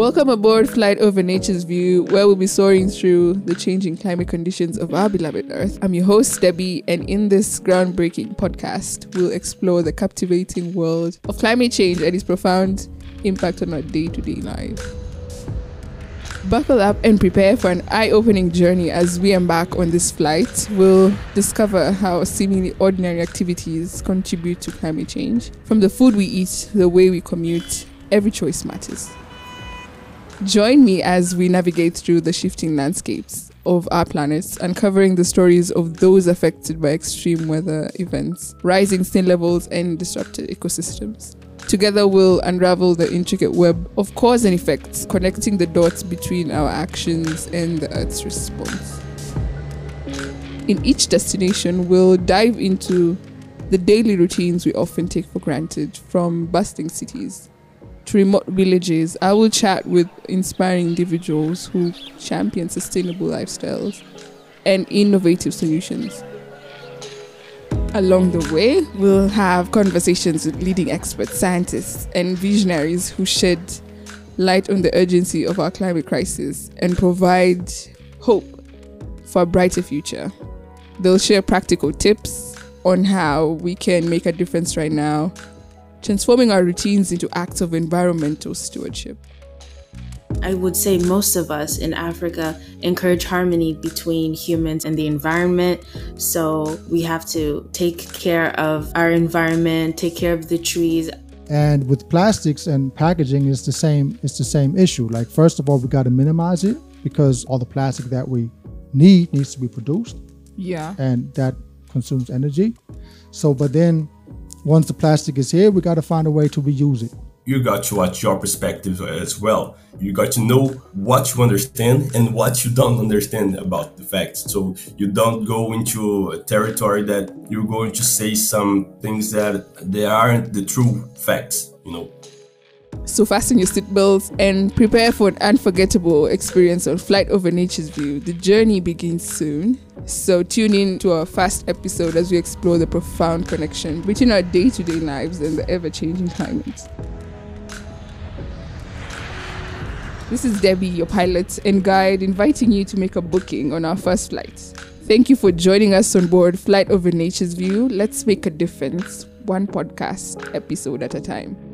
Welcome aboard Flight Over Nature's View, where we'll be soaring through the changing climate conditions of our beloved Earth. I'm your host, Debbie, and in this groundbreaking podcast, we'll explore the captivating world of climate change and its profound impact on our day to day life. Buckle up and prepare for an eye opening journey as we embark on this flight. We'll discover how seemingly ordinary activities contribute to climate change. From the food we eat, the way we commute, every choice matters. Join me as we navigate through the shifting landscapes of our planet, uncovering the stories of those affected by extreme weather events, rising sea levels, and disrupted ecosystems. Together, we'll unravel the intricate web of cause and effects, connecting the dots between our actions and the Earth's response. In each destination, we'll dive into the daily routines we often take for granted, from bustling cities to remote villages. I will chat with inspiring individuals who champion sustainable lifestyles and innovative solutions. Along the way, we'll have conversations with leading experts, scientists, and visionaries who shed light on the urgency of our climate crisis and provide hope for a brighter future. They'll share practical tips on how we can make a difference right now, transforming our routines into acts of environmental stewardship. I would say most of us in Africa encourage harmony between humans and the environment. So we have to take care of our environment, take care of the trees. And with plastics and packaging, it's the same. It's the same issue. Like first of all, we got to minimize it because all the plastic that we need needs to be produced. Yeah. And that consumes energy. So, but then once the plastic is here, we got to find a way to reuse it you got to watch your perspective as well. You got to know what you understand and what you don't understand about the facts. So you don't go into a territory that you're going to say some things that they aren't the true facts, you know. So fasten your seatbelts and prepare for an unforgettable experience on Flight Over Nature's View. The journey begins soon. So tune in to our first episode as we explore the profound connection between our day-to-day lives and the ever-changing climate. This is Debbie, your pilot and guide, inviting you to make a booking on our first flight. Thank you for joining us on board Flight Over Nature's View. Let's make a difference, one podcast episode at a time.